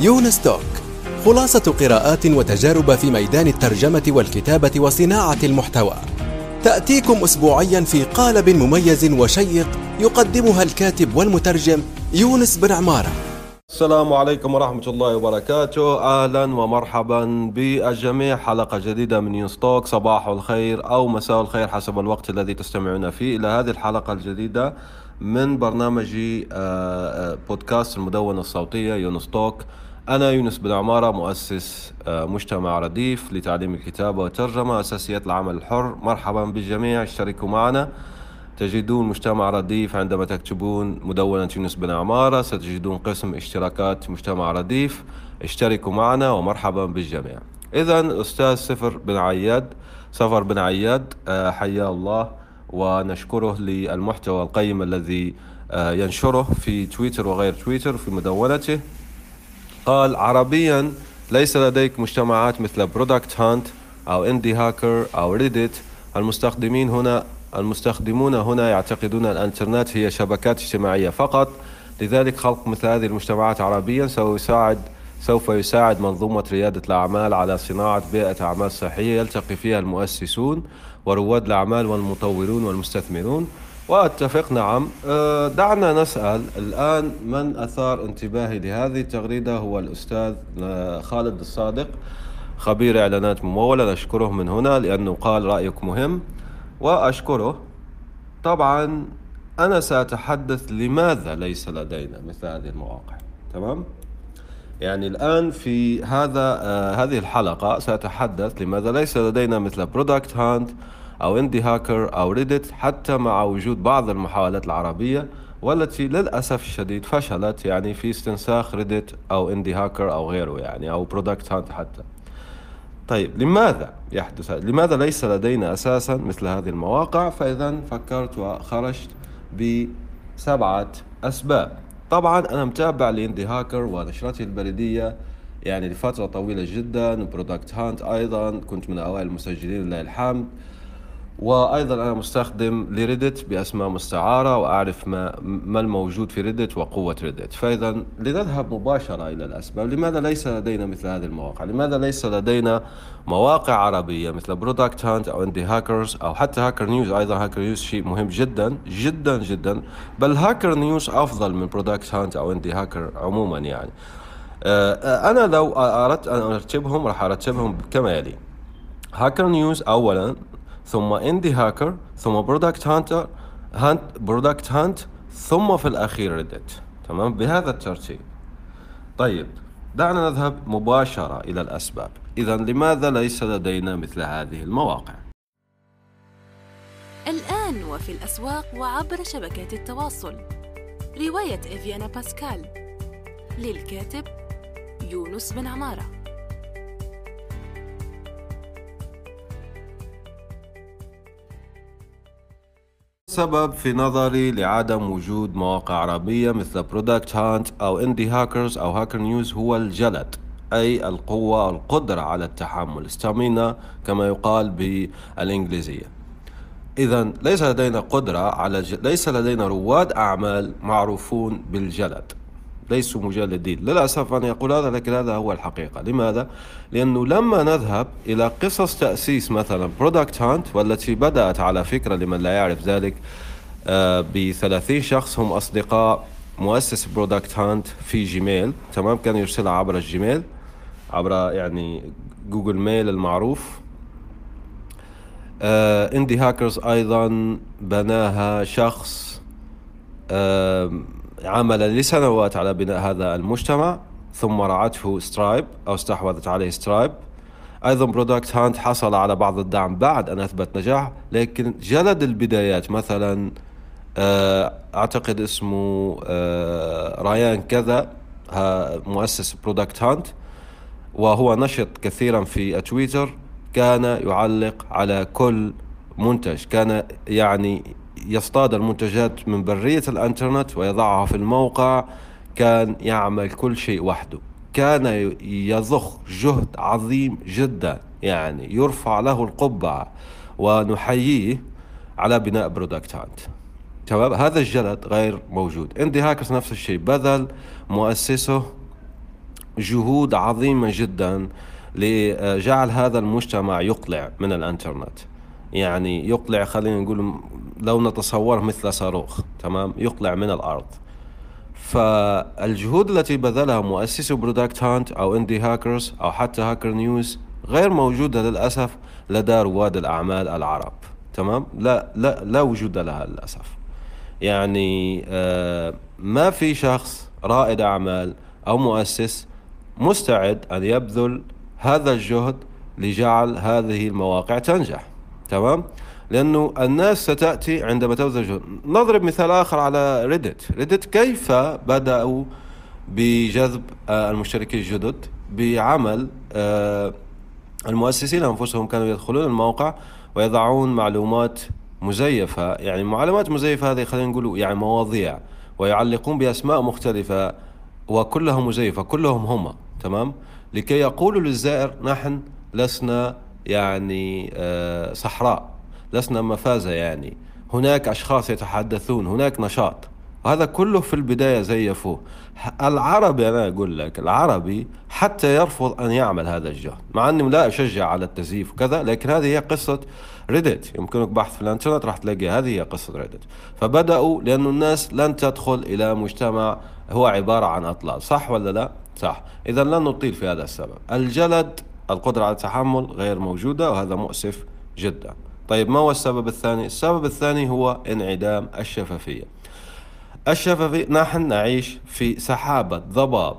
يونس توك خلاصة قراءات وتجارب في ميدان الترجمة والكتابة وصناعة المحتوى. تأتيكم أسبوعيا في قالب مميز وشيق يقدمها الكاتب والمترجم يونس بن عمارة. السلام عليكم ورحمة الله وبركاته. أهلا ومرحبا بالجميع. حلقة جديدة من يونستوك صباح الخير أو مساء الخير حسب الوقت الذي تستمعون فيه. إلى هذه الحلقة الجديدة من برنامجي آه، آه، بودكاست المدونة الصوتية يونستوك أنا يونس بن عمارة مؤسس آه، مجتمع رديف لتعليم الكتابة والترجمة أساسيات العمل الحر. مرحبا بالجميع اشتركوا معنا. تجدون مجتمع رديف عندما تكتبون مدونة يونس بن عمارة. ستجدون قسم اشتراكات مجتمع رديف. اشتركوا معنا ومرحبا بالجميع. إذا أستاذ سفر بن عياد سفر بن عياد حيا الله ونشكره للمحتوى القيم الذي ينشره في تويتر وغير تويتر في مدونته. قال عربيا ليس لديك مجتمعات مثل Product Hunt أو Indie Hackers أو Reddit المستخدمين هنا المستخدمون هنا يعتقدون الإنترنت هي شبكات اجتماعية فقط. لذلك خلق مثل هذه المجتمعات عربيا سوف يساعد سوف يساعد منظومة ريادة الأعمال على صناعة بيئة أعمال صحية يلتقي فيها المؤسسون ورواد الأعمال والمطورون والمستثمرون. واتفق نعم. أه، دعنا نسأل الآن من أثار انتباهي لهذه التغريدة. هو الأستاذ أه، خالد الصادق خبير إعلانات ممولة. نشكره من هنا لأنه قال رأيك مهم وأشكره. طبعا أنا سأتحدث لماذا ليس لدينا مثل هذه المواقع. تمام؟ يعني الآن في هذا آه هذه الحلقة سأتحدث لماذا ليس لدينا مثل Product Hunt أو Indie Hackers أو Reddit حتى مع وجود بعض المحاولات العربية والتي للأسف الشديد فشلت يعني في استنساخ Reddit أو Indie Hackers أو غيره يعني أو Product Hunt حتى. طيب لماذا يحدث؟ لماذا ليس لدينا أساسا مثل هذه المواقع؟ فإذا فكرت وخرجت بسبعة أسباب. طبعا أنا متابع ل Indie Hackers ونشرته البريدية يعني لفترة طويلة جدا Product Hunt أيضا كنت من أوائل المسجلين لله الحمد. وأيضا أنا مستخدم ل Reddit بأسماء مستعارة وأعرف ما ما الموجود في Reddit وقوة Reddit. فاذا لنذهب مباشرة إلى الأسباب. لماذا ليس لدينا مثل هذه المواقع؟ لماذا ليس لدينا مواقع عربية مثل Product Hunt أو Indie Hackers أو حتى Hacker News أيضا Hacker News شيء مهم جدا جدا جدا. بل Hacker News أفضل من Product Hunt أو Indie Hacker عموما يعني. آه، أنا لو أردت أن أرتبهم راح أرتبهم كما يلي. Hacker News اولا ثم Indie Hacker ثم Product Hunter Hunt Product Hunt ثم في الأخير Reddit تمام؟ بهذا الترتيب. طيب دعنا نذهب مباشرة إلى الأسباب. إذا لماذا ليس لدينا مثل هذه المواقع؟ الآن وفي الأسواق وعبر شبكات التواصل. رواية إفيانا باسكال. للكاتب يونس بن عمارة. سبب في نظري لعدم وجود مواقع عربية مثل Product Hunt أو Indie Hackers أو Hacker News هو الجلد أي القوة القدرة على التحمل stamina كما يقال بالإنجليزية إذا ليس لدينا قدرة على. ليس لدينا رواد أعمال معروفون بالجلد ليسوا مجلدين للأسف أنا أقول هذا لكن هذا هو الحقيقة. لماذا؟ لأنه لما نذهب إلى قصص تأسيس مثلا Product Hunt والتي بدأت على فكرة لمن لا يعرف ذلك آه، بثلاثين شخص هم أصدقاء مؤسس Product Hunt في Gmail تمام؟ كان يرسلها عبر ال Gmail عبر يعني Google Mail المعروف. آه Indie Hackers أيضا بناها شخص آه عمل لسنوات على بناء هذا المجتمع ثم رعته Stripe أو استحوذت عليه Stripe أيضا Product Hunt حصل على بعض الدعم بعد أن أثبت نجاح لكن جلد البدايات. مثلا آه، أعتقد اسمه آه، رايان كذا مؤسس Product Hunt وهو نشط كثيرا في تويتر كان يعلق على كل منتج كان يعني يصطاد المنتجات من برية الانترنت ويضعها في الموقع كان يعمل كل شيء وحده. كان يضخ جهد عظيم جدا يعني يرفع له القبعة ونحييه على بناء Product Hunt تمام؟ هذا الجلد غير موجود. Indie Hackers نفس الشيء. بذل مؤسسه جهود عظيمة جدا لجعل هذا المجتمع يقلع من الانترنت. يعني يقلع خلينا نقول لو نتصوره مثل صاروخ تمام؟ يقلع من الأرض. فالجهود التي بذلها مؤسسو Product Hunt أو Indie Hackers أو حتى Hacker News غير موجودة للأسف لدى رواد الأعمال العرب تمام؟ لا لا لا وجود لها للأسف. يعني آه ما في شخص رائد أعمال أو مؤسس مستعد أن يبذل هذا الجهد لجعل هذه المواقع تنجح. تمام؟ لأنه الناس ستأتي عندما تبذل نضرب مثال آخر على ريدت ريدت كيف بدأوا بجذب آه، المشتركين الجدد بعمل آه، المؤسسين أنفسهم كانوا يدخلون الموقع ويضعون معلومات مزيفة. يعني معلومات مزيفة هذه خلينا نقول يعني مواضيع ويعلقون بأسماء مختلفة وكلها مزيفة كلهم هم تمام؟ لكي يقولوا للزائر نحن لسنا يعني آه، صحراء لسنا مفازة يعني. هناك أشخاص يتحدثون هناك نشاط. وهذا كله في البداية زيفوه العربي أنا أقول لك العربي حتى يرفض أن يعمل هذا الجهد مع أني لا أشجع على التزييف وكذا لكن هذه هي قصة ريدت يمكنك بحث في الإنترنت راح تلاقي هذه هي قصة ريدت فبدأوا لأن الناس لن تدخل إلى مجتمع هو عبارة عن أطلال. صح ولا لا؟ صح. إذا لن نطيل في هذا السبب. الجلد القدرة على التحمل غير موجودة وهذا مؤسف جدا. طيب ما هو السبب الثاني؟ السبب الثاني هو انعدام الشفافية. الشفافية نحن نعيش في سحابة ضباب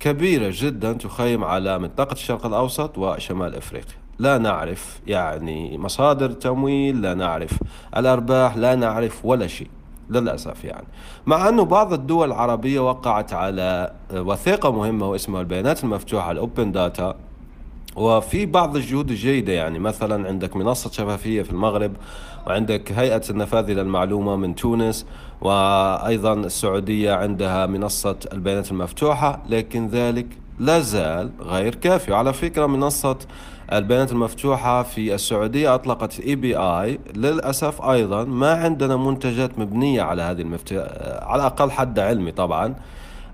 كبيرة جدا تخيم على منطقة الشرق الأوسط وشمال أفريقيا. لا نعرف يعني مصادر تمويل لا نعرف الأرباح لا نعرف ولا شيء للأسف يعني. مع أنه بعض الدول العربية وقعت على وثيقة مهمة واسمها البيانات المفتوحة ال open data وفي بعض الجهود الجيدة يعني مثلا عندك منصة شفافية في المغرب وعندك هيئة النفاذ للمعلومة من تونس وأيضا السعودية عندها منصة البيانات المفتوحة لكن ذلك لا زال غير كافي. وعلى فكرة منصة البيانات المفتوحة في السعودية أطلقت إي بي آي للأسف أيضا ما عندنا منتجات مبنية على هذه المفتوح على أقل حد علمي طبعا.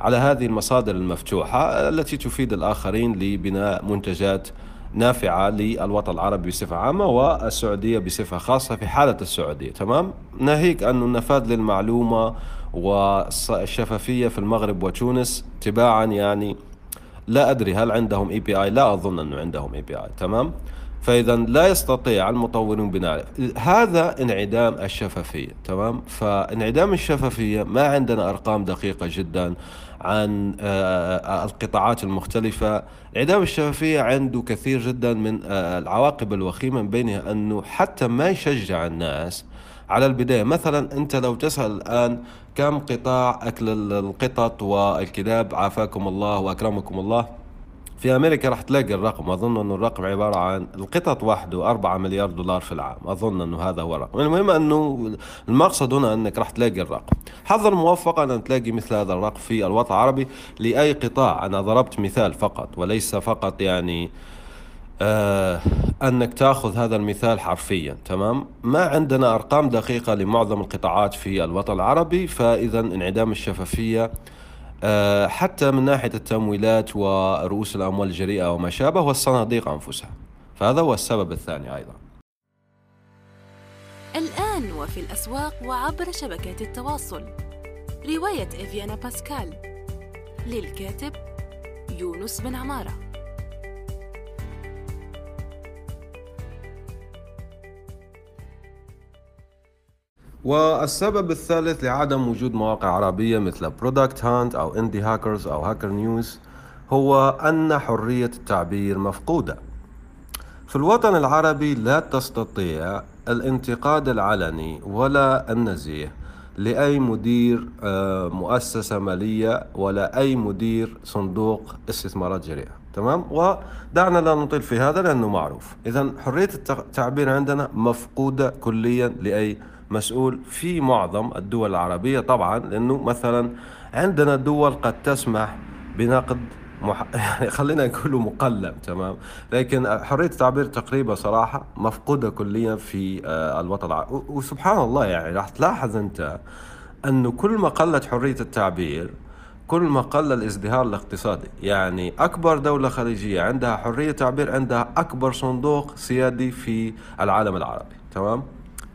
على هذه المصادر المفتوحة التي تفيد الآخرين لبناء منتجات نافعة للوطن العربي بصفة عامة والسعودية بصفة خاصة في حالة السعودية تمام؟ ناهيك أن النفاذ للمعلومة والشفافية في المغرب وتونس تباعا يعني لا أدري هل عندهم API لا أظن أنه عندهم API تمام؟ فإذا لا يستطيع المطورون بناء هذا انعدام الشفافية تمام؟ فانعدام الشفافية ما عندنا أرقام دقيقة جدا عن آه، آه، القطاعات المختلفة. انعدام الشفافية عنده كثير جدا من آه، العواقب الوخيمة من بينها أنه حتى ما يشجع الناس على البداية. مثلا أنت لو تسأل الآن كم قطاع أكل القطط والكلاب عافاكم الله وأكرمكم الله. في أمريكا راح تلاقي الرقم. أظن أنه الرقم عبارة عن القطط وحده 4 مليار دولار في العام. أظن أنه هذا هو الرقم. المهم أنه المقصد هنا أنك راح تلاقي الرقم. حظا موفقا أن تلاقي مثل هذا الرقم في الوطن العربي لأي قطاع. أنا ضربت مثال فقط وليس فقط يعني آه أنك تاخذ هذا المثال حرفيا تمام؟ ما عندنا أرقام دقيقة لمعظم القطاعات في الوطن العربي فاذا انعدام الشفافية آه، حتى من ناحية التمويلات ورؤوس الأموال الجريئة وما شابه والصناديق أنفسها. فهذا هو السبب الثاني أيضا. الآن وفي الأسواق وعبر شبكات التواصل. رواية إفيانا باسكال. للكاتب يونس بن عمارة. والسبب الثالث لعدم وجود مواقع عربية مثل Product Hunt أو Indie Hackers أو Hacker News هو أن حرية التعبير مفقودة. في الوطن العربي لا تستطيع الانتقاد العلني ولا النزيه لأي مدير آه، مؤسسة مالية ولا أي مدير صندوق استثمارات جريئة. تمام؟ ودعنا لا نطيل في هذا لأنه معروف. إذا حرية التعبير عندنا مفقودة كليا لأي مسؤول في معظم الدول العربية طبعا لأنه مثلا عندنا دول قد تسمح بنقد مح... يعني خلينا نقول مقلم تمام؟ لكن حرية التعبير تقريبا صراحة مفقودة كليا في آه، الوطن العربي وسبحان الله يعني راح تلاحظ أنت أنه كل ما قلت حرية التعبير كل ما قل الازدهار الاقتصادي. يعني أكبر دولة خليجية عندها حرية تعبير عندها أكبر صندوق سيادي في العالم العربي تمام؟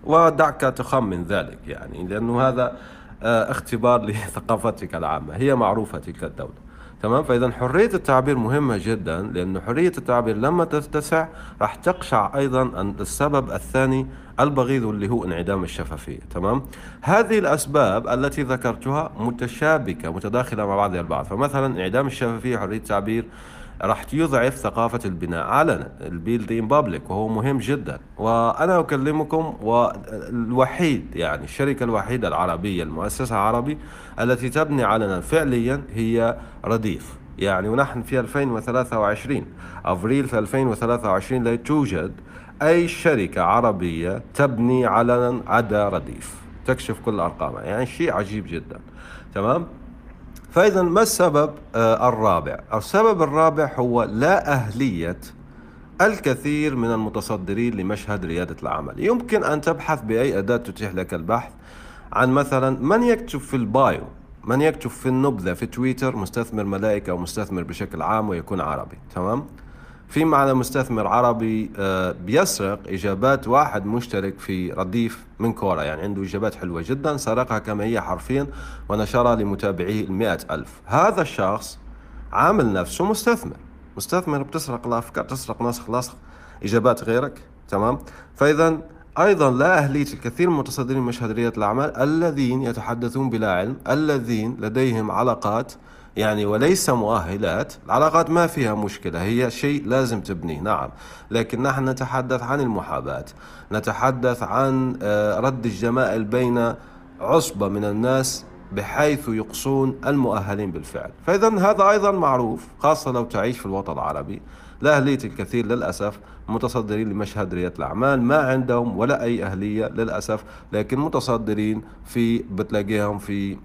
ودعك تخمن ذلك يعني لأنه هذا آه، اختبار لثقافتك العامة هي معروفة تلك الدولة. تمام؟ فإذا حرية التعبير مهمة جدا لأنه حرية التعبير لما تتسع راح تقشع أيضا السبب الثاني البغيض اللي هو انعدام الشفافية. تمام؟ هذه الأسباب التي ذكرتها متشابكة متداخلة مع بعضها البعض. فمثلا انعدام الشفافية حرية التعبير راح يضعف ثقافة البناء علنا البيلدين بابليك وهو مهم جدا. وأنا أكلمكم والوحيد يعني الشركة الوحيدة العربية المؤسسة العربي التي تبني علنا فعليا هي رديف. يعني ونحن في 2023 أفريل في 2023 لا توجد أي شركة عربية تبني علنا عدا رديف. تكشف كل أرقامها. يعني شيء عجيب جدا. تمام؟ فإذا ما السبب آه الرابع؟ السبب الرابع هو لا أهلية الكثير من المتصدرين لمشهد ريادة العمل يمكن أن تبحث بأي أداة تتيح لك البحث عن مثلا من يكتب في البايو من يكتب في النبذة في تويتر مستثمر ملائكة أو مستثمر بشكل عام ويكون عربي تمام؟ في معنا مستثمر عربي آه، بيسرق إجابات واحد مشترك في رديف من كورة يعني عنده إجابات حلوة جدا سرقها كما هي حرفيا ونشرها لمتابعيه المئة ألف. هذا الشخص عامل نفسه مستثمر. مستثمر بتسرق الأفكار تسرق نسخ لصق إجابات غيرك. تمام؟ فإذا أيضا لا أهلية الكثير من متصدرين مشهد ريادة الأعمال الذين يتحدثون بلا علم الذين لديهم علاقات يعني وليس مؤهلات. العلاقات ما فيها مشكلة هي شيء لازم تبنيه نعم. لكن نحن نتحدث عن المحاباة نتحدث عن آه، رد الجمائل بين عصبة من الناس بحيث يقصون المؤهلين بالفعل. فإذا هذا أيضا معروف خاصة لو تعيش في الوطن العربي. لا أهلية الكثير للأسف متصدرين لمشهد ريادة الأعمال ما عندهم ولا أي أهلية للأسف لكن متصدرين في بتلاقيهم في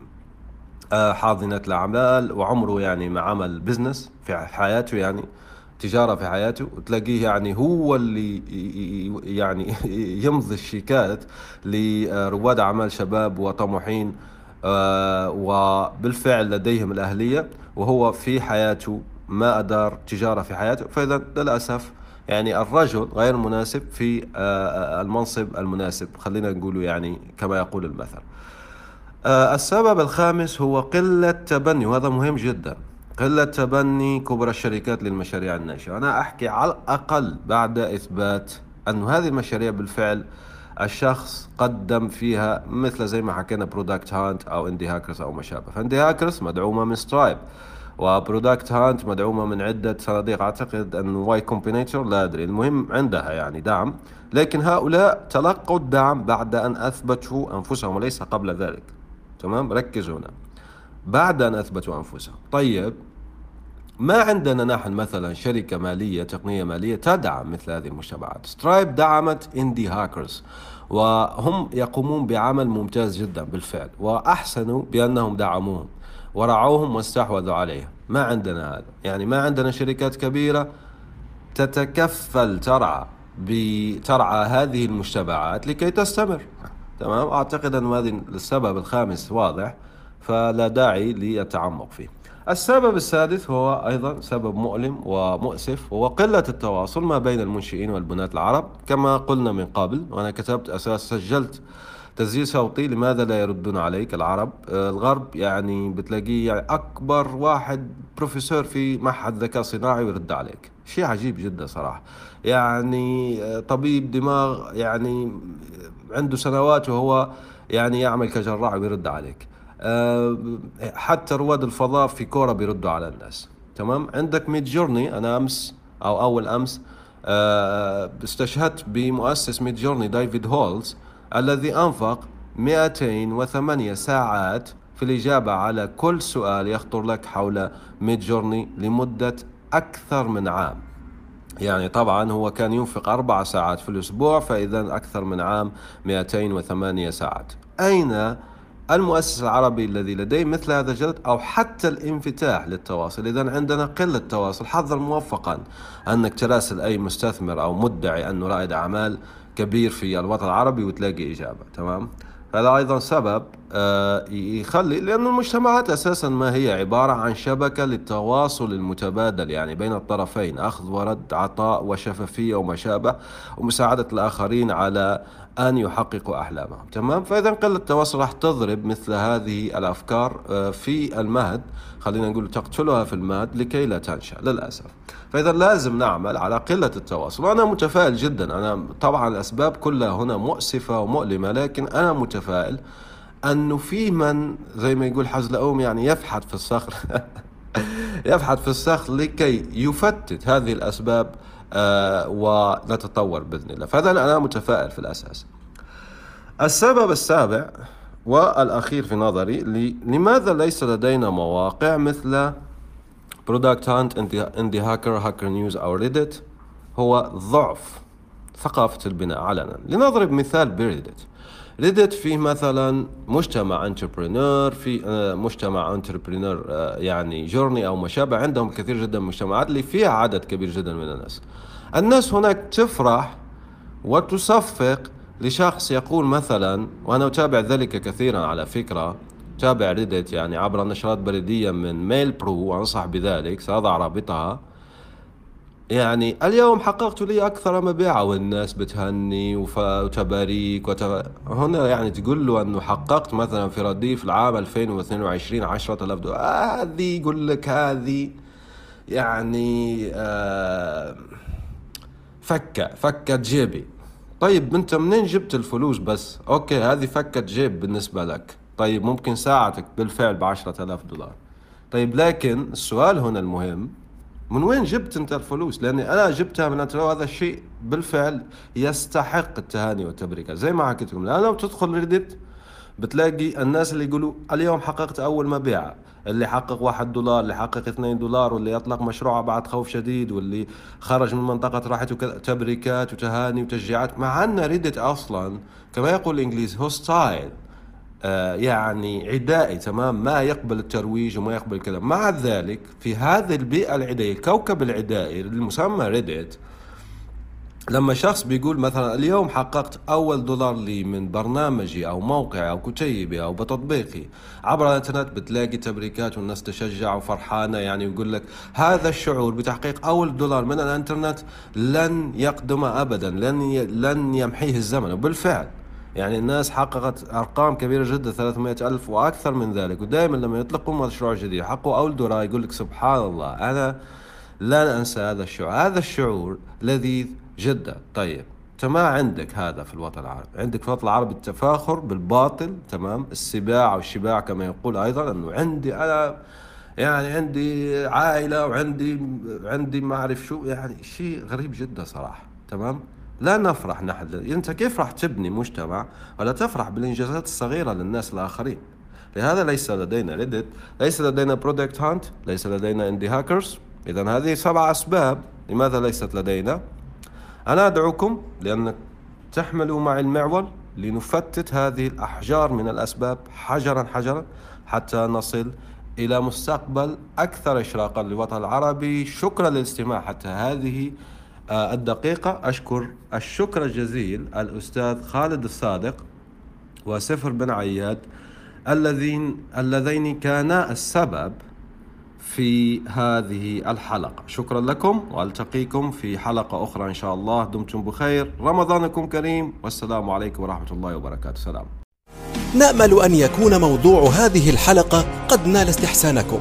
حاضنة الأعمال وعمره يعني ما عمل بزنس في حياته يعني تجارة في حياته وتلاقيه يعني هو اللي يعني يمضي الشيكات لرواد أعمال شباب وطموحين آه، وبالفعل لديهم الأهلية وهو في حياته ما أدار تجارة في حياته فإذا للأسف يعني الرجل غير مناسب في آه، المنصب المناسب خلينا نقوله يعني كما يقول المثل آه، السبب الخامس هو قلة تبني وهذا مهم جدا. قلة تبني كبرى الشركات للمشاريع الناشئة أنا أحكي على الأقل بعد إثبات أن هذه المشاريع بالفعل الشخص قدم فيها مثل زي ما حكينا Product Hunt أو Indie Hackers أو ما شابه. ف Indie Hackers مدعومة من Stripe و Product Hunt مدعومة من عدة صناديق. أعتقد أن Y Combinator لا أدري المهم عندها يعني دعم. لكن هؤلاء تلقوا الدعم بعد أن أثبتوا أنفسهم وليس قبل ذلك. تمام؟ ركزوا هنا. بعد أن أثبتوا أنفسهم طيب ما عندنا نحن مثلا شركة مالية تقنية مالية تدعم مثل هذه المجتمعات؟ سترايب دعمت اندي هاكرز وهم يقومون بعمل ممتاز جدا بالفعل وأحسنوا بأنهم دعموهم ورعوهم واستحوذوا عليهم. ما عندنا هذا. يعني ما عندنا شركات كبيرة تتكفل ترعى بترعى هذه المجتمعات لكي تستمر. تمام؟ أعتقد أن هذا السبب الخامس واضح فلا داعي للتعمق فيه. السبب السادس هو أيضا سبب مؤلم ومؤسف وهو قلة التواصل ما بين المنشئين والبنات العرب. كما قلنا من قبل وأنا كتبت أساس سجلت تسجيل صوتي لماذا لا يردون عليك العرب. آه، الغرب يعني بتلاقيه يعني أكبر واحد بروفيسور في معهد ذكاء صناعي ويرد عليك. شيء عجيب جدا صراحة. يعني آه، طبيب دماغ يعني عنده سنوات وهو يعني يعمل كجراح ويرد عليك. آه، حتى رواد الفضاء في Quora بيردوا على الناس. تمام؟ عندك Midjourney أنا أمس أو أول أمس آه، استشهدت بمؤسس Midjourney ديفيد هولز الذي أنفق 208 ساعات في الإجابة على كل سؤال يخطر لك حول Midjourney لمدة أكثر من عام. يعني طبعا هو كان ينفق أربع ساعات في الأسبوع فإذا أكثر من عام 208 ساعات. أين المؤسس العربي الذي لديه مثل هذا الجلد أو حتى الانفتاح للتواصل؟ إذا عندنا قلة تواصل. حذر موفقا أنك تراسل أي مستثمر أو مدعي أنه رائد أعمال كبير في الوطن العربي وتلاقي إجابة تمام؟ هذا أيضا سبب يخلي لأن المجتمعات أساسا ما هي عبارة عن شبكة للتواصل المتبادل يعني بين الطرفين أخذ ورد عطاء وشفافية وما شابه ومساعدة الآخرين على أن يحققوا أحلامهم. تمام؟ فإذا قلة التواصل راح تضرب مثل هذه الأفكار آه، في المهد خلينا نقول تقتلها في المهد لكي لا تنشأ للأسف. فإذا لازم نعمل على قلة التواصل. وأنا متفائل جدا أنا طبعا الأسباب كلها هنا مؤسفة ومؤلمة لكن أنا متفائل أنه في من زي ما يقول حزلقوم يعني يفحت في الصخر. يفحت في الصخر لكي يفتت هذه الأسباب آه ونتطور بإذن الله. فاذا أنا متفائل في الأساس. السبب السابع والأخير في نظري لماذا ليس لدينا مواقع مثل Product Hunt Indie Hacker Hacker News أو Reddit هو ضعف ثقافة البناء علنا. لنضرب مثال ب Reddit Reddit فيه مثلا مجتمع entrepreneur في آه، مجتمع entrepreneur آه، يعني journey أو ما شابه عندهم كثير جدا من المجتمعات اللي فيها عدد كبير جدا من الناس. الناس هناك تفرح وتصفق لشخص يقول مثلا وأنا أتابع ذلك كثيرا على فكرة تابع ريدت يعني عبر نشرات بريدية من ميل برو وأنصح بذلك سأضع رابطها. يعني اليوم حققت لي أكثر مبيعا والناس بتهني وتباريك وتب... هنا يعني تقول له أنه حققت مثلا في رديف العام 2022 10000 دولار. هذه يقول لك هذه يعني آه فكة فكة جيبي. طيب أنت منين جبت الفلوس بس؟ أوكي هذه فكة جيب بالنسبة لك. طيب ممكن ساعتك بالفعل بعشرة آلاف دولار. طيب لكن السؤال هنا المهم من وين جبت انت الفلوس؟ لأني أنا جبتها من انترنت وهذا الشيء بالفعل يستحق التهاني والتبريكات زي ما حكيت لكم لو تدخل Reddit بتلاقي الناس اللي يقولوا اليوم حققت أول مبيع اللي حقق واحد دولار اللي حقق اثنين دولار واللي يطلق مشروعه بعد خوف شديد واللي خرج من منطقة راحته تبريكات وتهاني وتشجيعات مع أن Reddit أصلا كما يقول الإنجليز hostile يعني عدائي تمام؟ ما يقبل الترويج وما يقبل الكلام مع ذلك في هذه البيئة العدائية الكوكب العدائي المسمى Reddit لما شخص بيقول مثلا اليوم حققت أول دولار لي من برنامجي أو موقعي أو كتيبي أو بتطبيقي عبر الإنترنت بتلاقي تبريكات والناس تشجع وفرحانة يعني يقول لك هذا الشعور بتحقيق أول دولار من الإنترنت لن يقدم ابدا لن لن يمحيه الزمن. وبالفعل يعني الناس حققت أرقام كبيرة جدا 300 ألف وأكثر من ذلك. ودائما لما يطلقوا مشروع جديد حقوا أول دورة يقول لك سبحان الله أنا لن أنسى هذا الشعور. هذا الشعور لذيذ جدا. طيب انت ما عندك هذا في الوطن العربي. عندك في الوطن العربي التفاخر بالباطل تمام السباع والشباع كما يقول أيضا أنه عندي أنا يعني عندي عائلة وعندي عندي ما أعرف شو يعني شيء غريب جدا صراحة تمام. لا نفرح نحن أنت كيف راح تبني مجتمع ولا تفرح بالإنجازات الصغيرة للناس الآخرين؟ لهذا ليس لدينا Reddit ليس لدينا Product Hunt ليس لدينا Indie Hackers اذا هذه سبع أسباب لماذا ليست لدينا. أنا أدعوكم لأن تحملوا معي المعول لنفتت هذه الأحجار من الأسباب حجرا حجرا حتى نصل إلى مستقبل أكثر اشراقا للوطن العربي. شكرا للاستماع حتى هذه الدقيقة أشكر الشكر الجزيل الأستاذ خالد الصادق وسفر بن عياد الذين اللذين كانا السبب في هذه الحلقة. شكرا لكم وألتقيكم في حلقة أخرى إن شاء الله. دمتم بخير. رمضانكم كريم. والسلام عليكم ورحمة الله وبركاته. سلام. نأمل أن يكون موضوع هذه الحلقة قد نال استحسانكم.